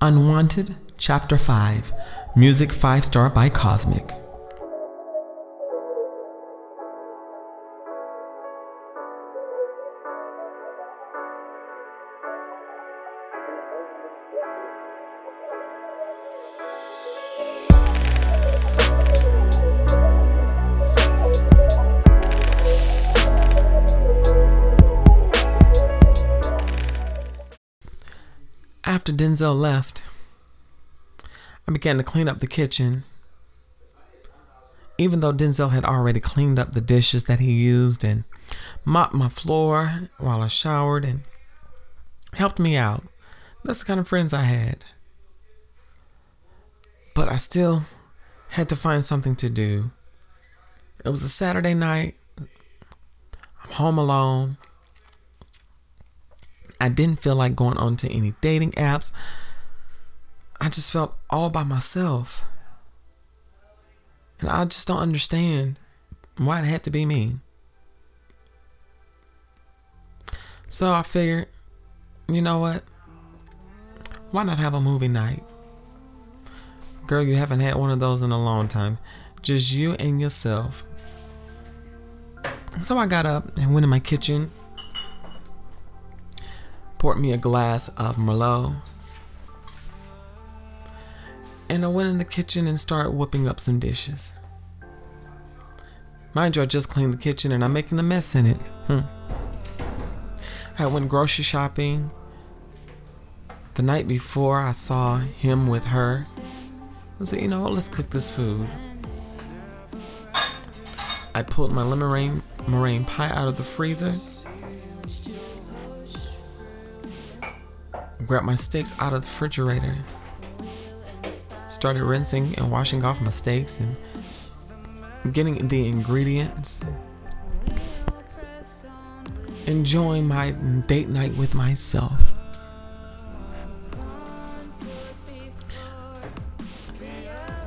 Unwanted, Chapter 5 Music 5 Star by Cosmic. After Denzel left, I began to clean up the kitchen. Even though Denzel had already cleaned up the dishes that he used and mopped my floor while I showered and helped me out. That's the kind of friends I had. But I still had to find something to do. It was a Saturday night. I'm home alone. I didn't feel like going onto any dating apps. I just felt all by myself. And I just don't understand why it had to be me. So I figured, you know what? Why not have a movie night? Girl, you haven't had one of those in a long time. Just you and yourself. So I got up and went in my kitchen, poured me a glass of Merlot, and I went in the kitchen and started whooping up some dishes. Mind you, I just cleaned the kitchen and I'm making a mess in it. Hmm. I went grocery shopping. The night before, I saw him with her. I said, you know what, let's cook this food. I pulled my lemon meringue, meringue pie out of the freezer. Grabbed my steaks out of the refrigerator started rinsing and washing off my steaks and getting the ingredients. Enjoying my date night with myself.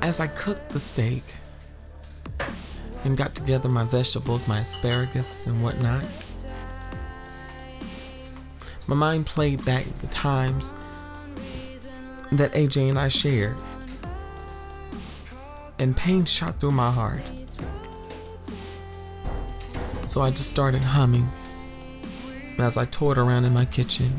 As I cooked the steak and got together my vegetables, my asparagus, and whatnot, my mind played back the times that AJ and I shared and pain shot through my heart. So I just started humming as I toured around in my kitchen.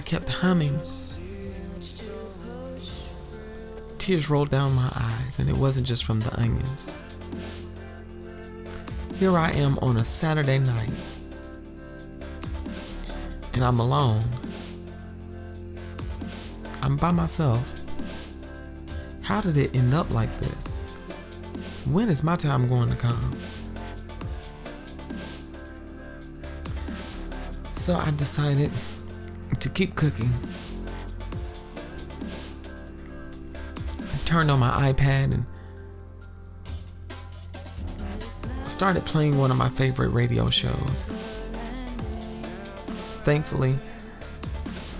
I kept humming, tears rolled down my eyes, and it wasn't just from the onions. Here I am on a Saturday night, and I'm alone. I'm by myself. How did it end up like this? When is my time going to come? So I decided to keep cooking. I turned on my iPad and started playing one of my favorite radio shows. Thankfully,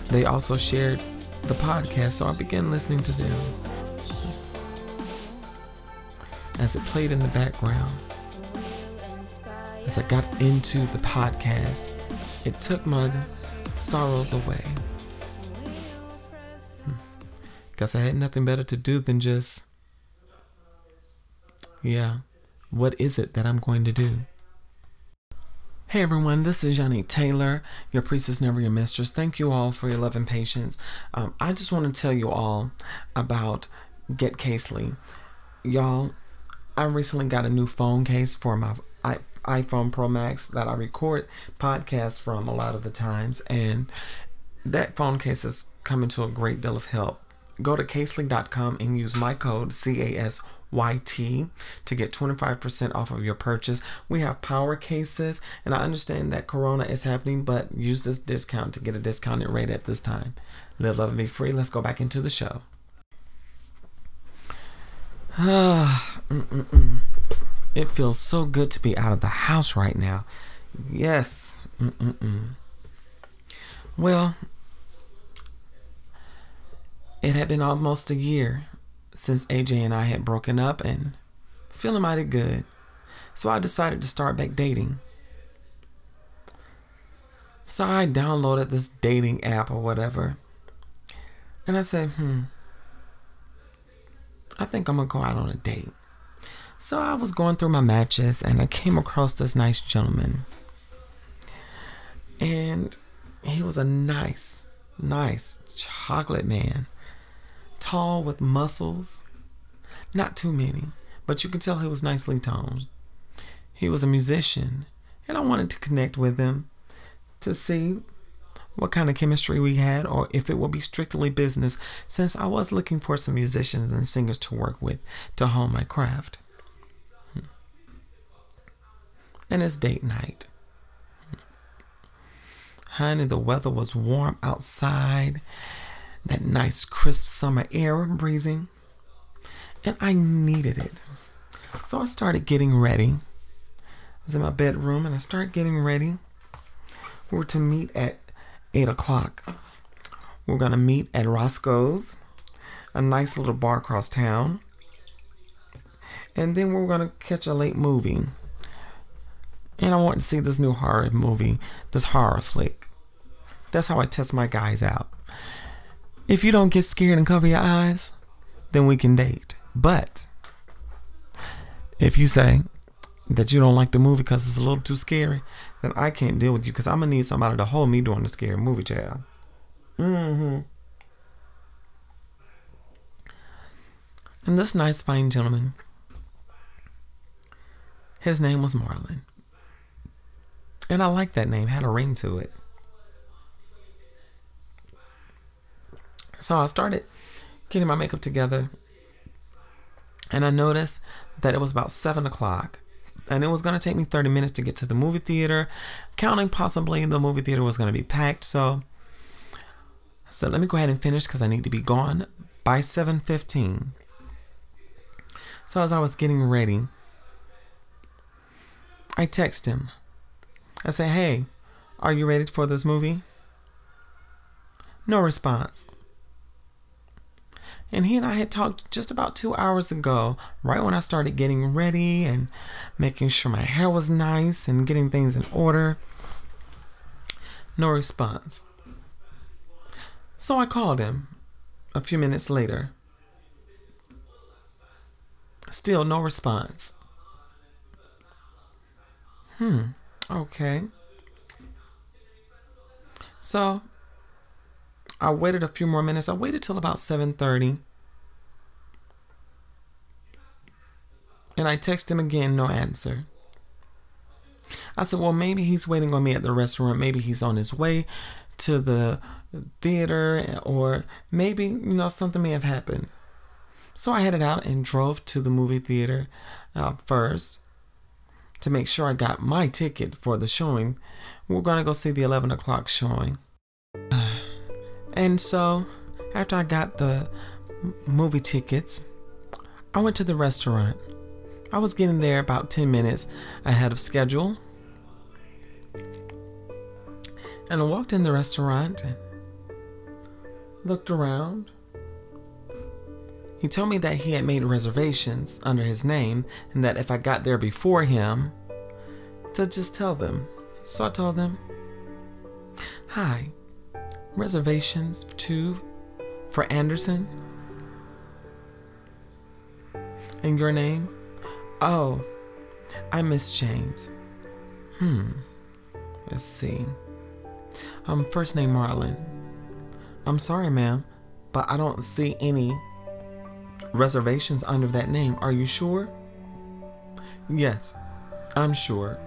they also shared the podcast, so I began listening to them. As it played in the background, as I got into the podcast, it took my sorrows away. Because I had nothing better to do than just, yeah, what is it that I'm going to do? Hey everyone, this is Yanni Taylor, your priestess, never your mistress. Thank you all for your love and patience. Um, I just want to tell you all about Get Casely. Y'all, I recently got a new phone case for my iPhone Pro Max that I record podcasts from a lot of the times, and that phone case is coming to a great deal of help. Go to casely.com and use my code CASYT to get 25% off of your purchase. We have power cases, and I understand that Corona is happening, but use this discount to get a discounted rate at this time. Live, love, and be free. Let's go back into the show. Ah, it feels so good to be out of the house right now. Yes. Mm-mm-mm. Well, it had been almost a year since AJ and I had broken up and feeling mighty good. So I decided to start back dating. So I downloaded this dating app or whatever. And I said, hmm, I think I'm going to go out on a date. So I was going through my matches and I came across this nice gentleman. And he was a nice, nice chocolate man. Tall with muscles. Not too many, but you could tell he was nicely toned. He was a musician, and I wanted to connect with him to see what kind of chemistry we had or if it would be strictly business since I was looking for some musicians and singers to work with to hone my craft. Hmm. And it's date night. Honey, the weather was warm outside. That nice, crisp summer air breezing. And I needed it. So I started getting ready. I was in my bedroom and I started getting ready. We were to meet at 8 o'clock. We we're going to meet at Roscoe's, a nice little bar across town. And then we we're going to catch a late movie. And I want to see this new horror movie, this horror flick. That's how I test my guys out. If you don't get scared and cover your eyes, then we can date. But if you say that you don't like the movie because it's a little too scary, then I can't deal with you because I'm gonna need somebody to hold me during the scary movie, child. Mm-hmm. And this nice, fine gentleman, his name was Marlon. And I liked that name, had a ring to it. So I started getting my makeup together, and I noticed that it was about seven o'clock, and it was going to take me 30 minutes to get to the movie theater, counting possibly the movie theater was going to be packed. So I said, let me go ahead and finish because I need to be gone by 7:15. So as I was getting ready, I text him. I say, "Hey, are you ready for this movie?" No response. And he and I had talked just about two hours ago, right when I started getting ready and making sure my hair was nice and getting things in order. No response. So I called him a few minutes later. Still no response. Hmm, okay. So I waited a few more minutes. I waited till about 7:30. And I texted him again, no answer. I said, "Well, maybe he's waiting on me at the restaurant. Maybe he's on his way to the theater or maybe, you know, something may have happened." So I headed out and drove to the movie theater uh, first to make sure I got my ticket for the showing. We're to go see the 11 o'clock showing. And so, after I got the movie tickets, I went to the restaurant. I was getting there about 10 minutes ahead of schedule. And I walked in the restaurant and looked around. He told me that he had made reservations under his name and that if I got there before him, to just tell them. So I told them, Hi, reservations two for Anderson? And your name? Oh, I miss James. Hmm. Let's see. Um, first name Marlon. I'm sorry, ma'am, but I don't see any reservations under that name. Are you sure? Yes, I'm sure.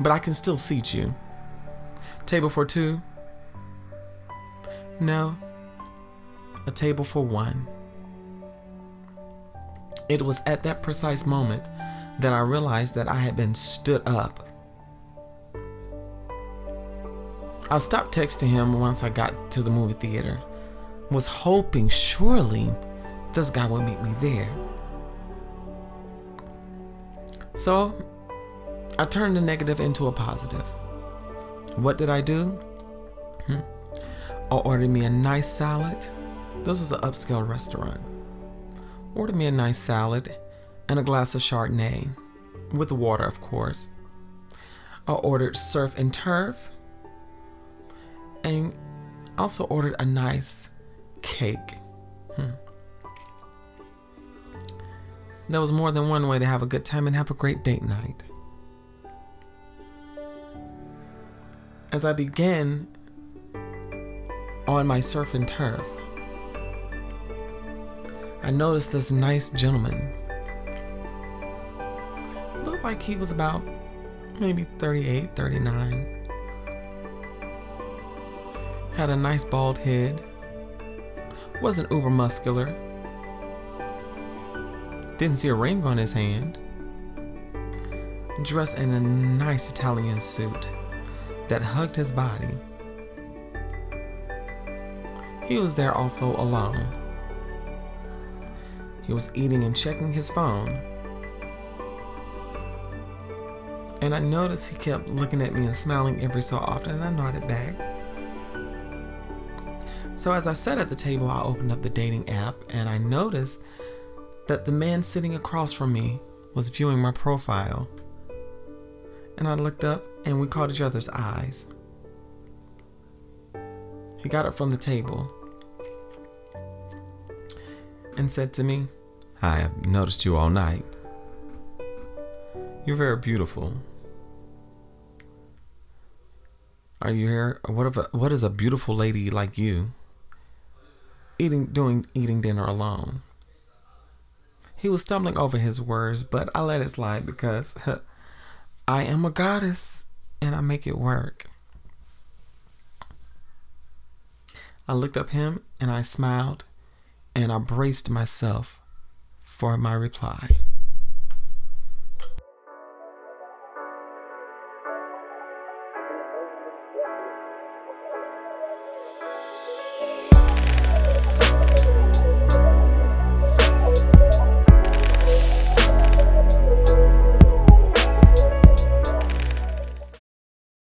But I can still seat you. Table for two? No, a table for one. It was at that precise moment that I realized that I had been stood up. I stopped texting him once I got to the movie theater, was hoping surely this guy would meet me there. So I turned the negative into a positive. What did I do? Hmm. I ordered me a nice salad. This was an upscale restaurant. Ordered me a nice salad and a glass of Chardonnay, with water, of course. I ordered surf and turf and also ordered a nice cake. Hmm. There was more than one way to have a good time and have a great date night. As I began on my surf and turf, I noticed this nice gentleman. Looked like he was about maybe 38, 39. Had a nice bald head. Wasn't uber muscular. Didn't see a ring on his hand. Dressed in a nice Italian suit that hugged his body. He was there also alone. He was eating and checking his phone. And I noticed he kept looking at me and smiling every so often, and I nodded back. So, as I sat at the table, I opened up the dating app and I noticed that the man sitting across from me was viewing my profile. And I looked up and we caught each other's eyes. He got up from the table and said to me, I have noticed you all night. You're very beautiful. Are you here? What a, what is a beautiful lady like you eating doing eating dinner alone? He was stumbling over his words, but I let it slide because I am a goddess and I make it work. I looked up him and I smiled and I braced myself for my reply.